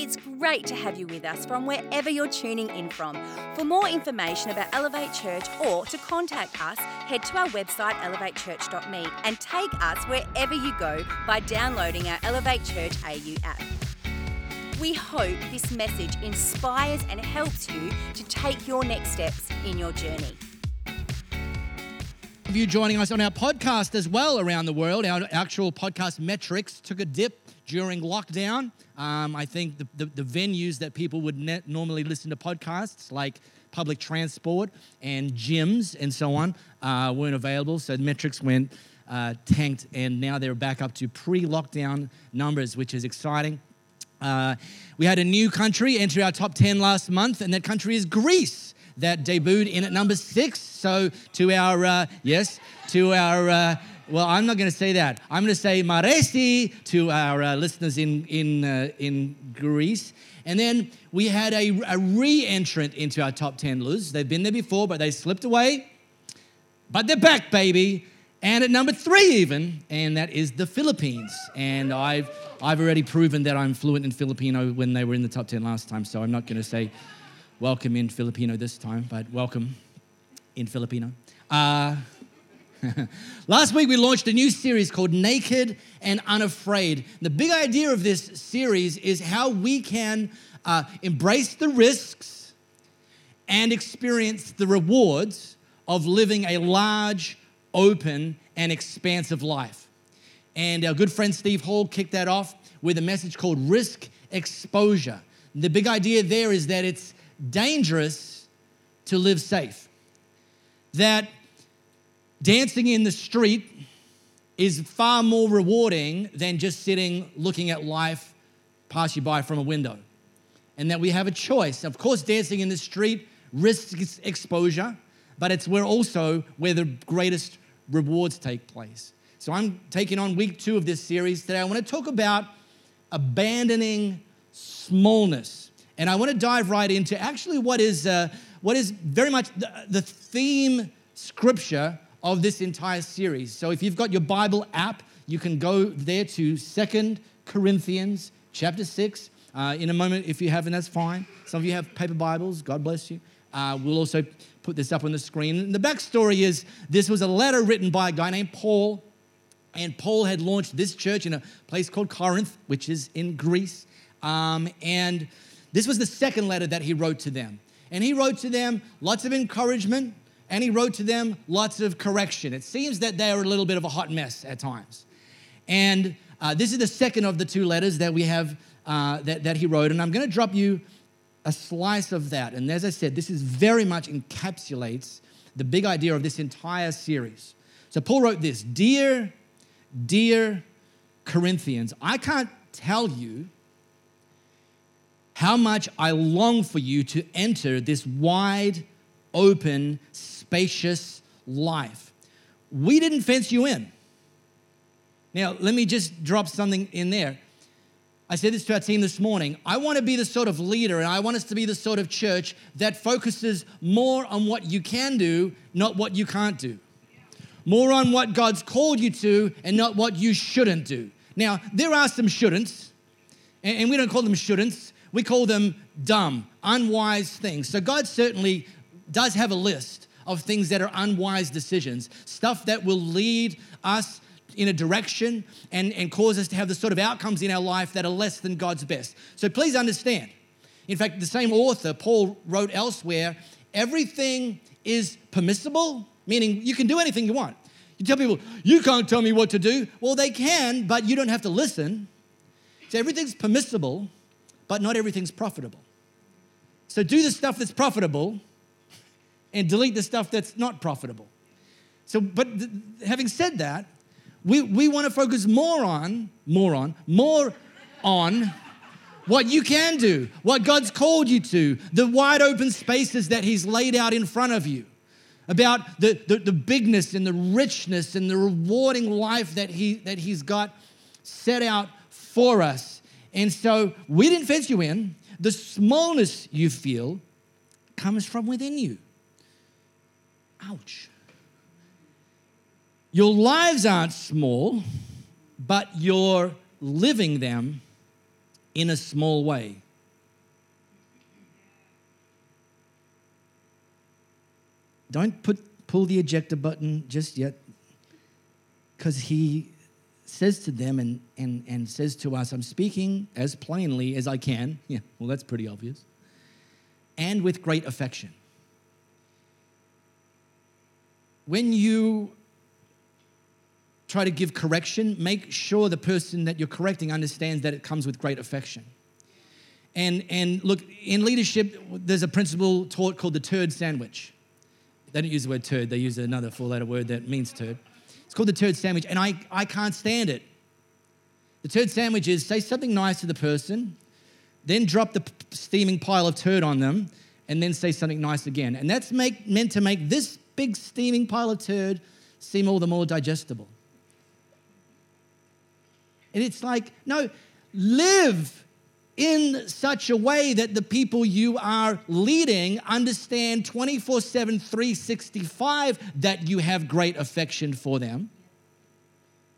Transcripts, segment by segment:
It's great to have you with us from wherever you're tuning in from. For more information about Elevate Church or to contact us, head to our website elevatechurch.me and take us wherever you go by downloading our Elevate Church AU app. We hope this message inspires and helps you to take your next steps in your journey. you joining us on our podcast as well around the world. Our actual podcast metrics took a dip during lockdown. Um, I think the, the, the venues that people would normally listen to podcasts, like public transport and gyms and so on, uh, weren't available. So metrics went uh, tanked, and now they're back up to pre lockdown numbers, which is exciting. Uh, we had a new country enter our top 10 last month, and that country is Greece that debuted in at number six. So to our, uh, yes, to our, uh, well, I'm not going to say that. I'm going to say Maresi to our uh, listeners in, in, uh, in Greece. And then we had a, a re-entrant into our top 10 Luz. They've been there before, but they slipped away. But they're back, baby. And at number three, even, and that is the Philippines. And I've, I've already proven that I'm fluent in Filipino when they were in the top 10 last time, so I'm not going to say welcome in Filipino this time, but welcome in Filipino. Uh, last week, we launched a new series called Naked and Unafraid. The big idea of this series is how we can uh, embrace the risks and experience the rewards of living a large, open, and expansive life. And our good friend Steve Hall kicked that off with a message called Risk Exposure. The big idea there is that it's dangerous to live safe, that dancing in the street is far more rewarding than just sitting looking at life pass you by from a window. And that we have a choice. Of course, dancing in the street risks exposure, but it's where also where the greatest rewards take place. So I'm taking on week two of this series today. I want to talk about abandoning smallness, and I want to dive right into actually what is uh, what is very much the, the theme scripture of this entire series. So if you've got your Bible app, you can go there to Second Corinthians chapter six. Uh, in a moment, if you haven't, that's fine. Some of you have paper Bibles. God bless you. Uh, we'll also put this up on the screen. And the backstory is this was a letter written by a guy named Paul. And Paul had launched this church in a place called Corinth, which is in Greece. Um, and this was the second letter that he wrote to them. And he wrote to them lots of encouragement, and he wrote to them lots of correction. It seems that they are a little bit of a hot mess at times. And uh, this is the second of the two letters that we have uh, that, that he wrote. And I'm going to drop you a slice of that. And as I said, this is very much encapsulates the big idea of this entire series. So Paul wrote this Dear, dear Corinthians, I can't tell you how much I long for you to enter this wide, open, spacious life. We didn't fence you in. Now, let me just drop something in there. I said this to our team this morning. I want to be the sort of leader and I want us to be the sort of church that focuses more on what you can do, not what you can't do. More on what God's called you to and not what you shouldn't do. Now, there are some shouldn'ts, and we don't call them shouldn'ts, we call them dumb, unwise things. So, God certainly does have a list of things that are unwise decisions, stuff that will lead us in a direction and, and cause us to have the sort of outcomes in our life that are less than God's best. So please understand. In fact, the same author, Paul, wrote elsewhere everything is permissible, meaning you can do anything you want. You tell people, you can't tell me what to do. Well, they can, but you don't have to listen. So everything's permissible, but not everything's profitable. So do the stuff that's profitable and delete the stuff that's not profitable. So, but th- having said that, we, we want to focus more on, more on, more on what you can do, what God's called you to, the wide open spaces that He's laid out in front of you, about the, the, the bigness and the richness and the rewarding life that, he, that He's got set out for us. And so we didn't fence you in. The smallness you feel comes from within you. Ouch. Your lives aren't small, but you're living them in a small way. Don't put, pull the ejector button just yet, because he says to them and, and, and says to us, I'm speaking as plainly as I can. Yeah, well, that's pretty obvious. And with great affection. When you try to give correction, make sure the person that you're correcting understands that it comes with great affection. And, and look, in leadership, there's a principle taught called the turd sandwich. They don't use the word turd, they use another four letter word that means turd. It's called the turd sandwich, and I, I can't stand it. The turd sandwich is say something nice to the person, then drop the steaming pile of turd on them, and then say something nice again. And that's make, meant to make this big steaming pile of turd seem all the more digestible. And it's like, no, live in such a way that the people you are leading understand 24 7, 365 that you have great affection for them,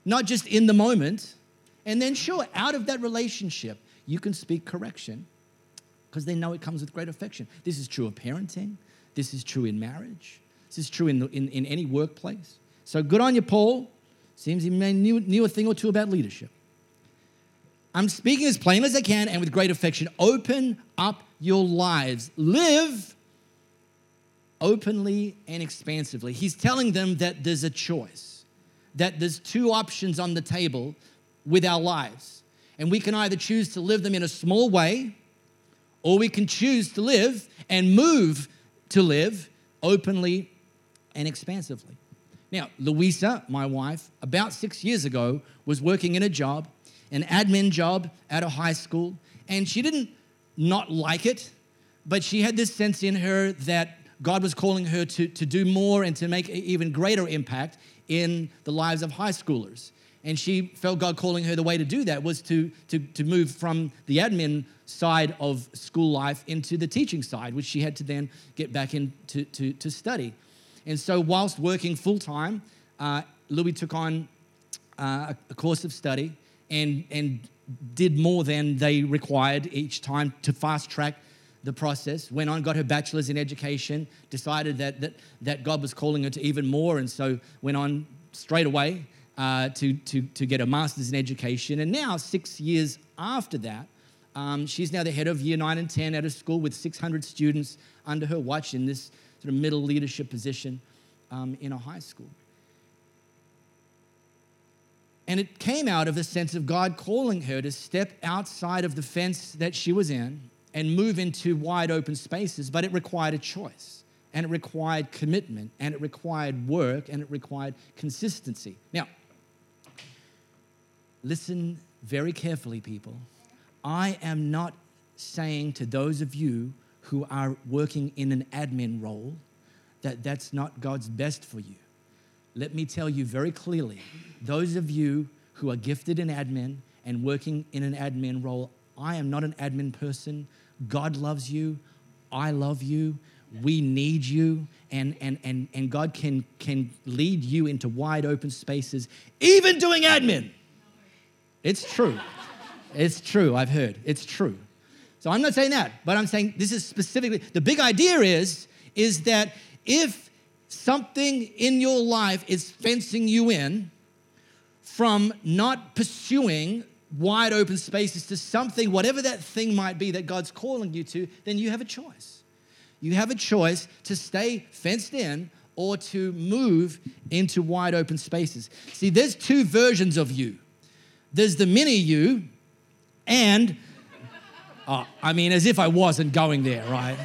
not just in the moment. And then, sure, out of that relationship, you can speak correction because they know it comes with great affection. This is true of parenting, this is true in marriage, this is true in, the, in, in any workplace. So, good on you, Paul. Seems he knew, knew a thing or two about leadership. I'm speaking as plain as I can and with great affection. Open up your lives. Live openly and expansively. He's telling them that there's a choice, that there's two options on the table with our lives. And we can either choose to live them in a small way, or we can choose to live and move to live openly and expansively. Now, Louisa, my wife, about six years ago, was working in a job an admin job at a high school, and she didn't not like it, but she had this sense in her that God was calling her to, to do more and to make an even greater impact in the lives of high schoolers. And she felt God calling her the way to do that was to, to, to move from the admin side of school life into the teaching side, which she had to then get back into to, to study. And so, whilst working full time, uh, Louis took on uh, a course of study and, and did more than they required each time to fast track the process. Went on, got her bachelor's in education, decided that, that, that God was calling her to even more, and so went on straight away uh, to, to, to get a master's in education. And now, six years after that, um, she's now the head of year nine and 10 at a school with 600 students under her watch in this sort of middle leadership position um, in a high school. And it came out of a sense of God calling her to step outside of the fence that she was in and move into wide open spaces, but it required a choice and it required commitment and it required work and it required consistency. Now, listen very carefully, people. I am not saying to those of you who are working in an admin role that that's not God's best for you let me tell you very clearly those of you who are gifted in admin and working in an admin role, I am not an admin person. God loves you. I love you. We need you. And, and, and, and God can, can lead you into wide open spaces, even doing admin. It's true. It's true. I've heard. It's true. So I'm not saying that, but I'm saying this is specifically the big idea is, is that if something in your life is fencing you in from not pursuing wide open spaces to something, whatever that thing might be that God's calling you to, then you have a choice. You have a choice to stay fenced in or to move into wide open spaces. See, there's two versions of you there's the mini you, and, oh, I mean, as if I wasn't going there, right?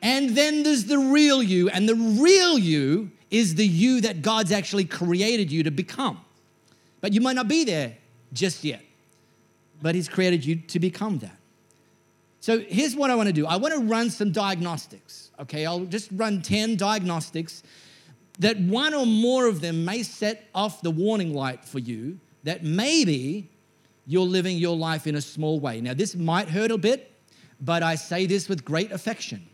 And then there's the real you, and the real you is the you that God's actually created you to become. But you might not be there just yet, but He's created you to become that. So here's what I want to do I want to run some diagnostics, okay? I'll just run 10 diagnostics that one or more of them may set off the warning light for you that maybe you're living your life in a small way. Now, this might hurt a bit, but I say this with great affection.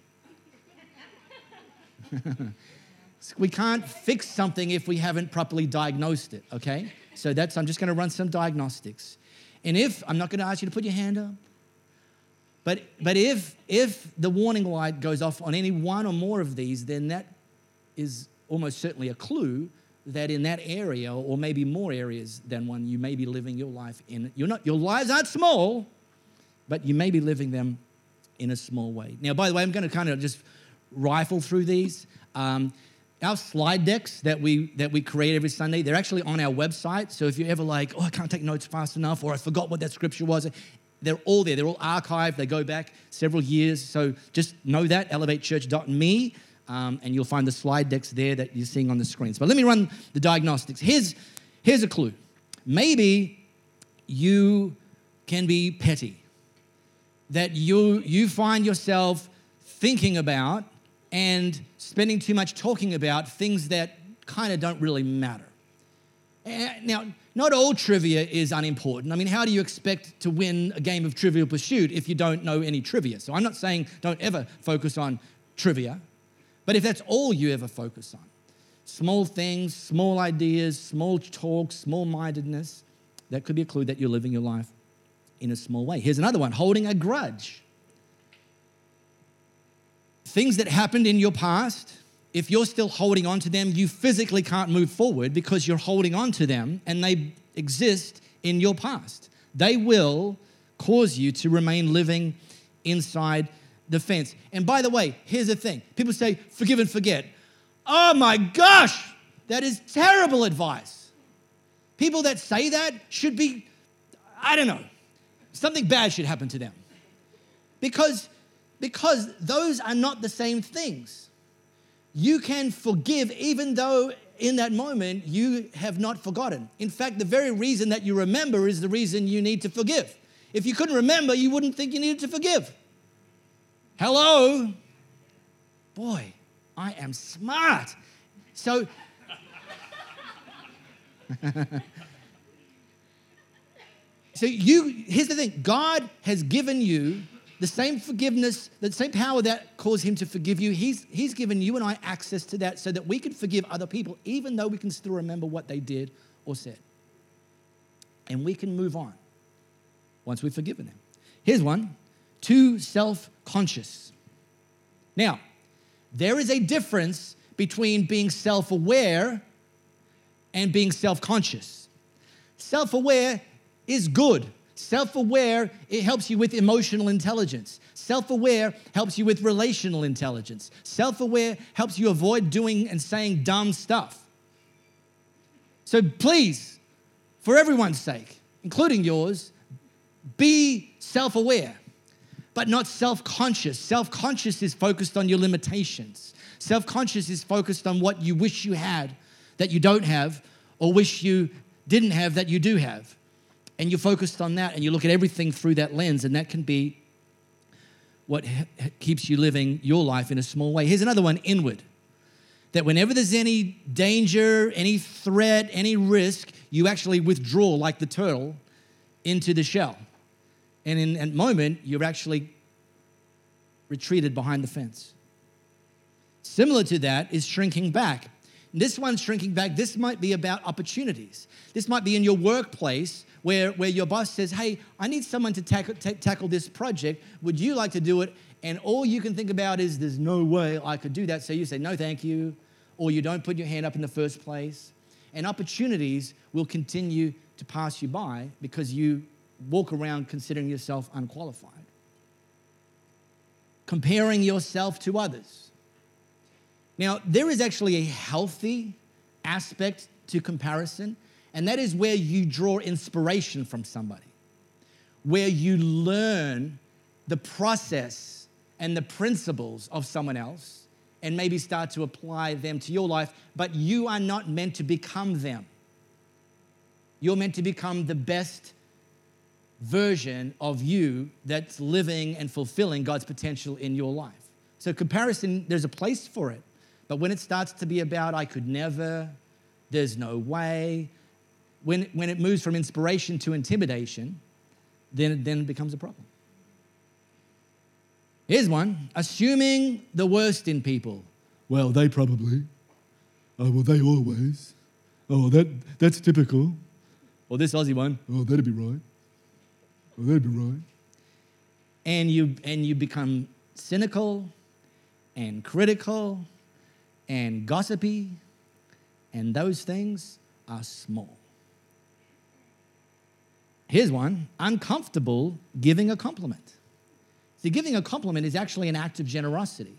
we can't fix something if we haven't properly diagnosed it, okay? So that's, I'm just gonna run some diagnostics. And if, I'm not gonna ask you to put your hand up, But, but if, if the warning light goes off on any one or more of these, then that is almost certainly a clue that in that area, or maybe more areas than one, you may be living your life in. You're not, your lives aren't small, but you may be living them in a small way. Now, by the way, I'm going to kind of just rifle through these. Um, our slide decks that we that we create every Sunday, they're actually on our website. So if you're ever like, oh, I can't take notes fast enough, or I forgot what that scripture was, they're all there. They're all archived. They go back several years. So just know that, elevatechurch.me, um, and you'll find the slide decks there that you're seeing on the screens. But let me run the diagnostics. Here's, here's a clue. Maybe you can be petty, that you, you find yourself thinking about and spending too much talking about things that kind of don't really matter. Now, not all trivia is unimportant. I mean, how do you expect to win a game of Trivial Pursuit if you don't know any trivia? So I'm not saying don't ever focus on trivia, but if that's all you ever focus on, small things, small ideas, small talk, small mindedness, that could be a clue that you're living your life in a small way. Here's another one holding a grudge. Things that happened in your past if you're still holding on to them, you physically can't move forward because you're holding on to them and they exist in your past. They will cause you to remain living inside the fence. And by the way, here's the thing people say, forgive and forget. Oh my gosh, that is terrible advice. People that say that should be, I don't know, something bad should happen to them. Because, because those are not the same things you can forgive even though in that moment you have not forgotten. In fact, the very reason that you remember is the reason you need to forgive. If you couldn't remember, you wouldn't think you needed to forgive. Hello? Boy, I am smart. So, so you here's the thing God has given you the same forgiveness, the same power that caused him to forgive you, he's, he's given you and I access to that so that we can forgive other people, even though we can still remember what they did or said. And we can move on once we've forgiven them. Here's one too self conscious. Now, there is a difference between being self aware and being self conscious. Self aware is good. Self aware, it helps you with emotional intelligence. Self aware helps you with relational intelligence. Self aware helps you avoid doing and saying dumb stuff. So please, for everyone's sake, including yours, be self aware, but not self conscious. Self conscious is focused on your limitations, self conscious is focused on what you wish you had that you don't have, or wish you didn't have that you do have and you're focused on that and you look at everything through that lens, and that can be what keeps you living your life in a small way. Here's another one inward. That whenever there's any danger, any threat, any risk, you actually withdraw like the turtle into the shell. And in that moment, you're actually retreated behind the fence. Similar to that is shrinking back. This one's shrinking back. This might be about opportunities. This might be in your workplace where, where your boss says, Hey, I need someone to tackle, t- tackle this project. Would you like to do it? And all you can think about is, There's no way I could do that. So you say, No, thank you. Or you don't put your hand up in the first place. And opportunities will continue to pass you by because you walk around considering yourself unqualified. Comparing yourself to others. Now, there is actually a healthy aspect to comparison and that is where you draw inspiration from somebody, where you learn the process and the principles of someone else and maybe start to apply them to your life, but you are not meant to become them. You're meant to become the best version of you that's living and fulfilling God's potential in your life. So, comparison, there's a place for it. But when it starts to be about, I could never, there's no way, when, when it moves from inspiration to intimidation, then, then it becomes a problem. Here's one assuming the worst in people. Well, they probably. Oh, well, they always. Oh, that, that's typical. Or this Aussie one. Oh, that'd be right. Oh, that'd be right. and you and you become cynical and critical and gossipy, and those things are small. Here's one uncomfortable giving a compliment. See, giving a compliment is actually an act of generosity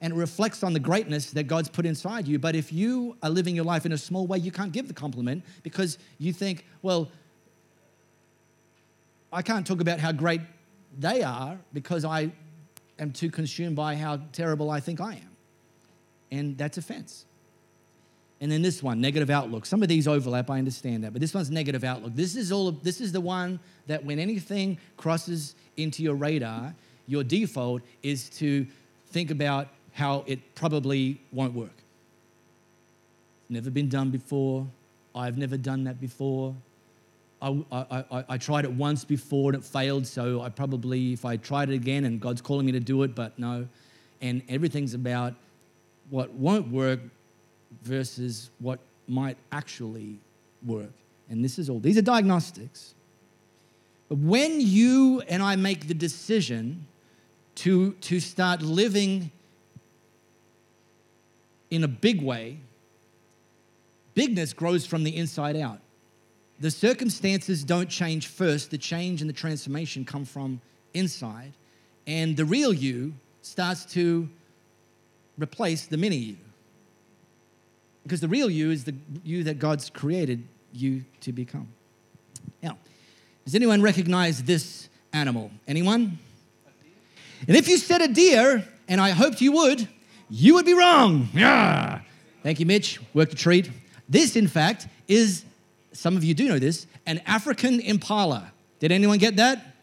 and it reflects on the greatness that God's put inside you. But if you are living your life in a small way, you can't give the compliment because you think, well, I can't talk about how great they are because I am too consumed by how terrible I think I am. And that's offense. And then this one, negative outlook. Some of these overlap, I understand that, but this one's negative outlook. This is all of, this is the one that when anything crosses into your radar, your default is to think about how it probably won't work. Never been done before. I've never done that before. I, I, I, tried it once before and it failed, so I probably, if I tried it again and God's calling me to do it, but no. And everything's about what won't work versus what might actually work. And this is all, these are diagnostics. But when you and I make the decision to, to start living in a big way, bigness grows from the inside out. The circumstances don't change first, the change and the transformation come from inside. And the real you starts to replace the mini you. Because the real you is the you that God's created you to become. Now, does anyone recognize this animal? Anyone? And if you said a deer, and I hoped you would, you would be wrong. Yeah. Thank you, Mitch. Work the treat. This, in fact, is, some of you do know this, an African impala. Did anyone get that?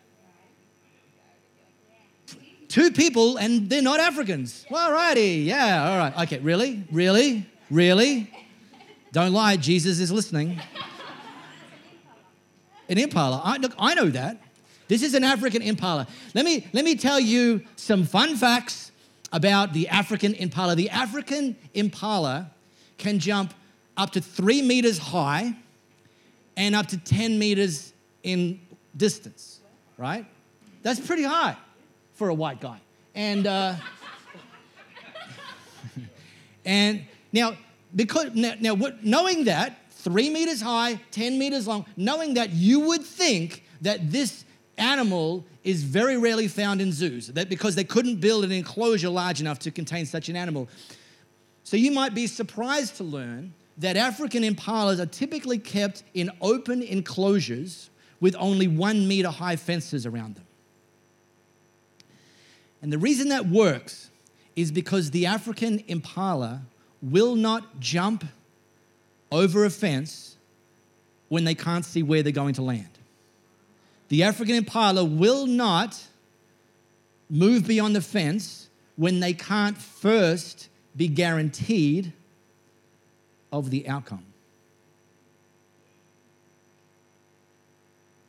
Two people, and they're not Africans. All righty. Yeah, all right. Okay, really? Really? Really? Don't lie, Jesus is listening. An impala. I, look, I know that. This is an African impala. Let me, let me tell you some fun facts about the African impala. The African impala can jump up to three meters high and up to 10 meters in distance, right? That's pretty high for a white guy. And, uh, and now, because, now, now what, knowing that, three meters high, 10 meters long, knowing that you would think that this animal is very rarely found in zoos that because they couldn't build an enclosure large enough to contain such an animal. So you might be surprised to learn that African impalas are typically kept in open enclosures with only one meter high fences around them. And the reason that works is because the African impala will not jump over a fence when they can't see where they're going to land the African impala will not move beyond the fence when they can't first be guaranteed of the outcome.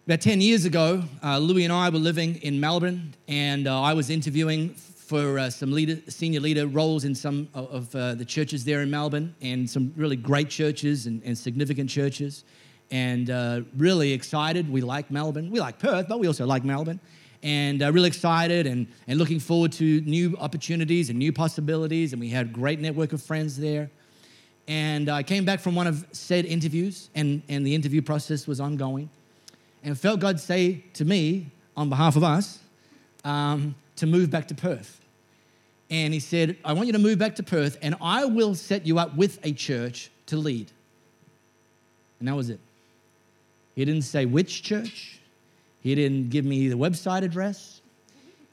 About 10 years ago, uh, Louis and I were living in Melbourne, and uh, I was interviewing for uh, some leader, senior leader roles in some of uh, the churches there in Melbourne, and some really great churches and, and significant churches and uh, really excited. We like Melbourne. We like Perth, but we also like Melbourne. And uh, really excited and, and looking forward to new opportunities and new possibilities. And we had a great network of friends there. And I came back from one of said interviews, and, and the interview process was ongoing. And felt God say to me, on behalf of us, um, to move back to Perth. And He said, I want you to move back to Perth, and I will set you up with a church to lead. And that was it. He didn't say which church. He didn't give me the website address.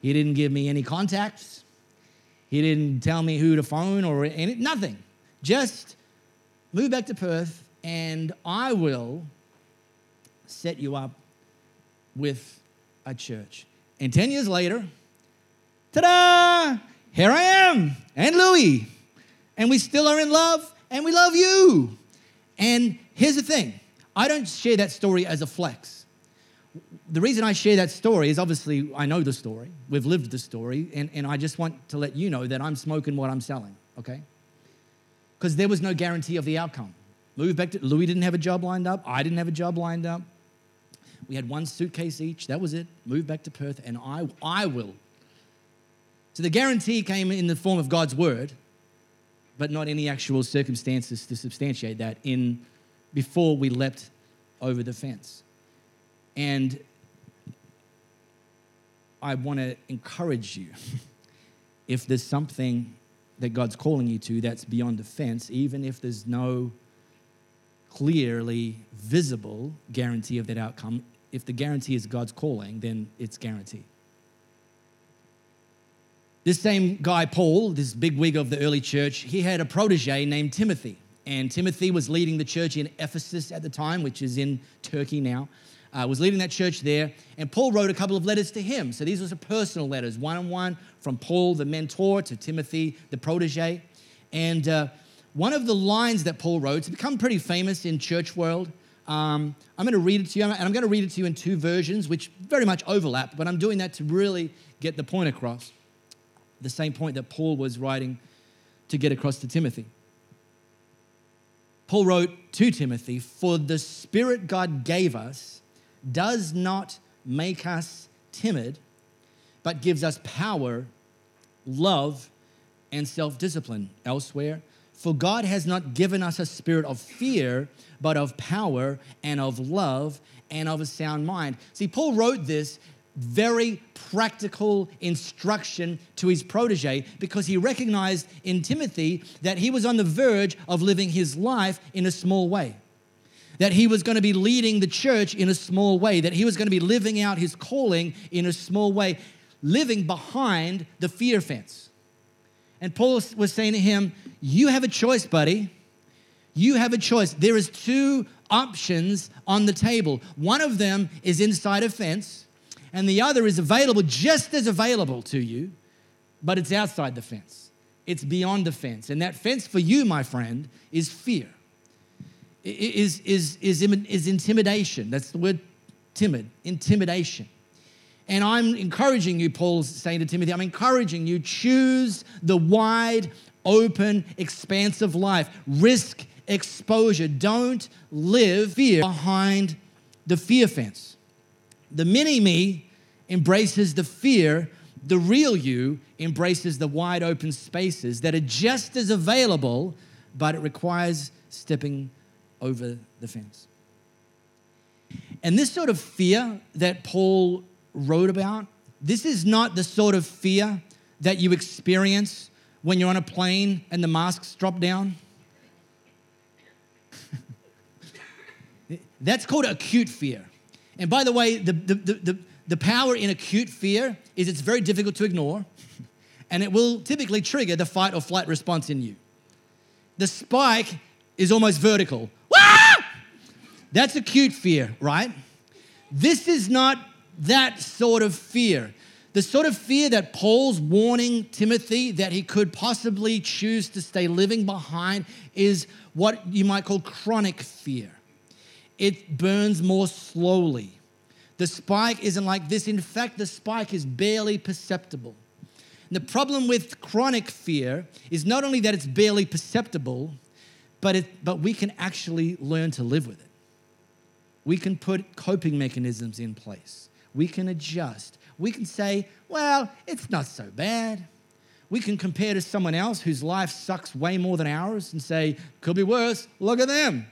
He didn't give me any contacts. He didn't tell me who to phone or any, nothing. Just move back to Perth and I will set you up with a church. And 10 years later, ta da! Here I am and Louis. And we still are in love and we love you. And here's the thing I don't share that story as a flex. The reason I share that story is obviously I know the story. We've lived the story, and, and I just want to let you know that I'm smoking what I'm selling, okay? Because there was no guarantee of the outcome. Move back to Louis didn't have a job lined up, I didn't have a job lined up. We had one suitcase each. That was it. Moved back to Perth, and I, I will. So the guarantee came in the form of God's word, but not any actual circumstances to substantiate that in before we leapt over the fence. And I want to encourage you if there's something that God's calling you to that's beyond defense, even if there's no clearly visible guarantee of that outcome, if the guarantee is God's calling, then it's guaranteed. This same guy, Paul, this big wig of the early church, he had a protege named Timothy. And Timothy was leading the church in Ephesus at the time, which is in Turkey now. Uh, was leading that church there. And Paul wrote a couple of letters to him. So these were some personal letters, one on one from Paul, the mentor, to Timothy, the protege. And uh, one of the lines that Paul wrote, it's become pretty famous in church world. Um, I'm going to read it to you, and I'm going to read it to you in two versions, which very much overlap, but I'm doing that to really get the point across. The same point that Paul was writing to get across to Timothy. Paul wrote to Timothy, For the Spirit God gave us does not make us timid, but gives us power, love, and self discipline. Elsewhere, for God has not given us a spirit of fear, but of power and of love and of a sound mind. See, Paul wrote this very practical instruction to his protege because he recognized in Timothy that he was on the verge of living his life in a small way. That he was going to be leading the church in a small way, that he was going to be living out his calling in a small way, living behind the fear fence. And Paul was saying to him, You have a choice, buddy. You have a choice. There is two options on the table. One of them is inside a fence, and the other is available, just as available to you, but it's outside the fence. It's beyond the fence. And that fence for you, my friend, is fear, is, is, is, is intimidation. That's the word timid, intimidation. And I'm encouraging you, Paul's saying to Timothy, I'm encouraging you, choose the wide, open, expansive life. Risk exposure. Don't live fear behind the fear fence. The mini me embraces the fear, the real you embraces the wide open spaces that are just as available, but it requires stepping over the fence. And this sort of fear that Paul wrote about, this is not the sort of fear that you experience when you're on a plane and the masks drop down. That's called acute fear. And by the way, the, the, the, the power in acute fear is it's very difficult to ignore, and it will typically trigger the fight or flight response in you. The spike is almost vertical. That's acute fear, right? This is not that sort of fear. The sort of fear that Paul's warning Timothy that he could possibly choose to stay living behind is what you might call chronic fear. It burns more slowly. The spike isn't like this. In fact, the spike is barely perceptible. And the problem with chronic fear is not only that it's barely perceptible, but, it, but we can actually learn to live with it. We can put coping mechanisms in place. We can adjust. We can say, well, it's not so bad. We can compare to someone else whose life sucks way more than ours and say, could be worse, look at them.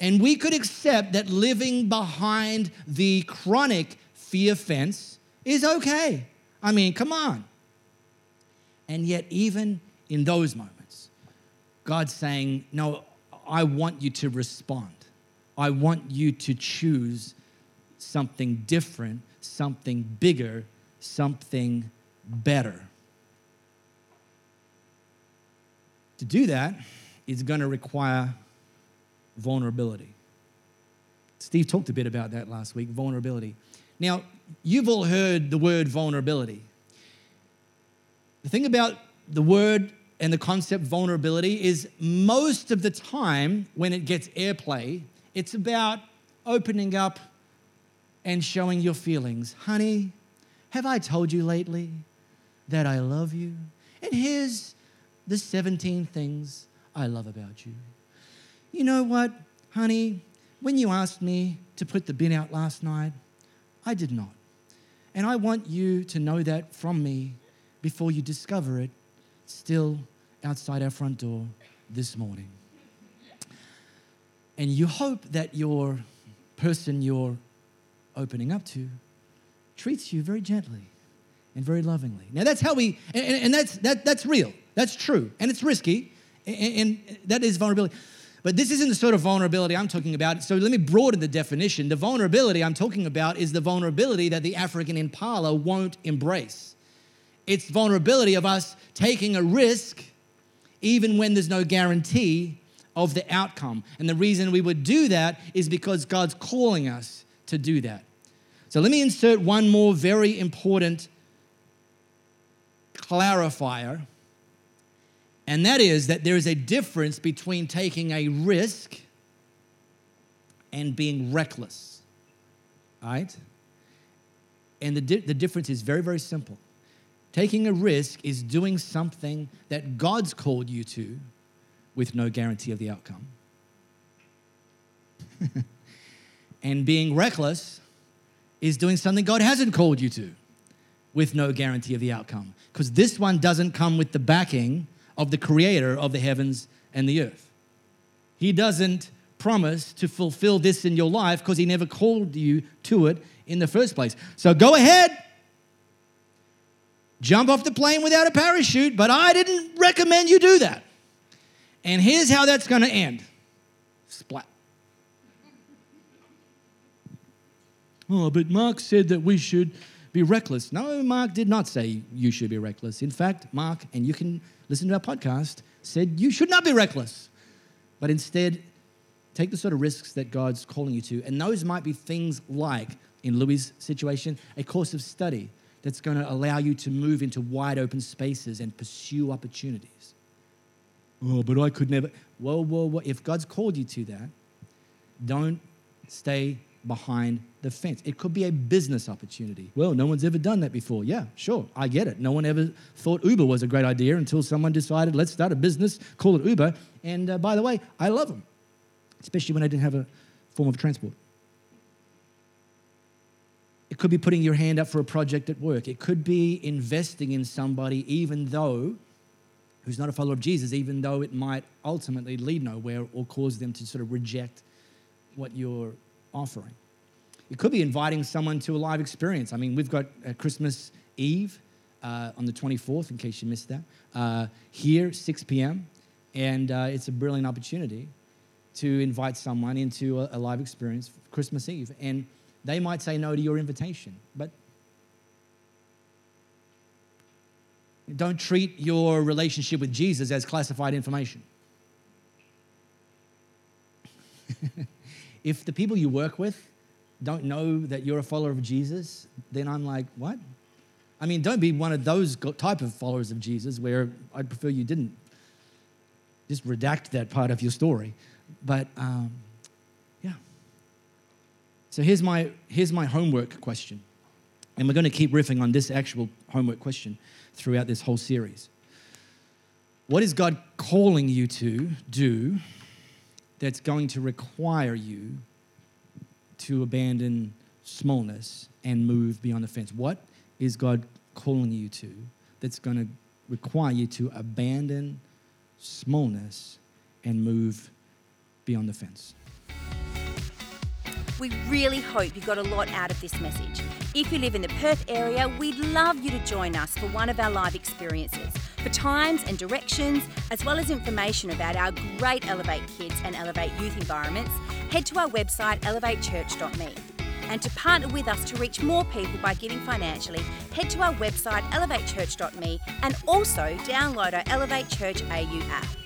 And we could accept that living behind the chronic fear fence is okay. I mean, come on. And yet, even in those moments, God's saying, No, I want you to respond. I want you to choose something different, something bigger, something better. To do that is going to require vulnerability. Steve talked a bit about that last week vulnerability. Now, you've all heard the word vulnerability. The thing about the word and the concept vulnerability is most of the time when it gets airplay, it's about opening up and showing your feelings. Honey, have I told you lately that I love you? And here's the 17 things I love about you you know what, honey, when you asked me to put the bin out last night. I did not. And I want you to know that from me before you discover it still outside our front door this morning. And you hope that your person you're opening up to treats you very gently and very lovingly. Now that's how we, and, and that's, that, that's real. That's true. And it's risky. And, and that is vulnerability. But this isn't the sort of vulnerability I'm talking about. So let me broaden the definition. The vulnerability I'm talking about is the vulnerability that the African impala won't embrace. It's vulnerability of us taking a risk even when there's no guarantee of the outcome. And the reason we would do that is because God's calling us to do that. So let me insert one more very important clarifier and that is that there is a difference between taking a risk and being reckless. All right? And the, di- the difference is very, very simple. Taking a risk is doing something that God's called you to with no guarantee of the outcome. and being reckless is doing something God hasn't called you to with no guarantee of the outcome. Because this one doesn't come with the backing of the creator of the heavens and the earth. He doesn't promise to fulfill this in your life because he never called you to it in the first place. So go ahead, jump off the plane without a parachute, but I didn't recommend you do that. And here's how that's going to end splat. Oh, but Mark said that we should be reckless. No, Mark did not say you should be reckless. In fact, Mark, and you can listen to our podcast, said you should not be reckless, but instead take the sort of risks that God's calling you to. And those might be things like, in Louis' situation, a course of study that's going to allow you to move into wide open spaces and pursue opportunities. Oh, but I could never. Whoa, whoa, whoa. If God's called you to that, don't stay behind the fence. It could be a business opportunity. Well, no one's ever done that before. Yeah, sure, I get it. No one ever thought Uber was a great idea until someone decided, let's start a business, call it Uber. And uh, by the way, I love them, especially when I didn't have a form of transport. It could be putting your hand up for a project at work. It could be investing in somebody, even though who's not a follower of Jesus, even though it might ultimately lead nowhere or cause them to sort of reject what you're offering. It could be inviting someone to a live experience. I mean, we've got Christmas Eve uh, on the 24th, in case you missed that, uh, here, 6 p.m. And uh, it's a brilliant opportunity to invite someone into a, a live experience Christmas Eve. And they might say no to your invitation, but don't treat your relationship with Jesus as classified information. if the people you work with don't know that you're a follower of Jesus, then I'm like, what? I mean, don't be one of those type of followers of Jesus where I'd prefer you didn't just redact that part of your story. But um, yeah. So here's my, here's my homework question. And we're going to keep riffing on this actual homework question throughout this whole series. What is God calling you to do that's going to require you to abandon smallness and move beyond the fence? What is God calling you to that's going to require you to abandon smallness and move beyond the fence? We really hope you got a lot out of this message. If you live in the Perth area, we'd love you to join us for one of our live experiences. For times and directions, as well as information about our great Elevate Kids and Elevate Youth environments, head to our website elevatechurch.me. And to partner with us to reach more people by giving financially, head to our website elevatechurch.me and also download our Elevate Church AU app.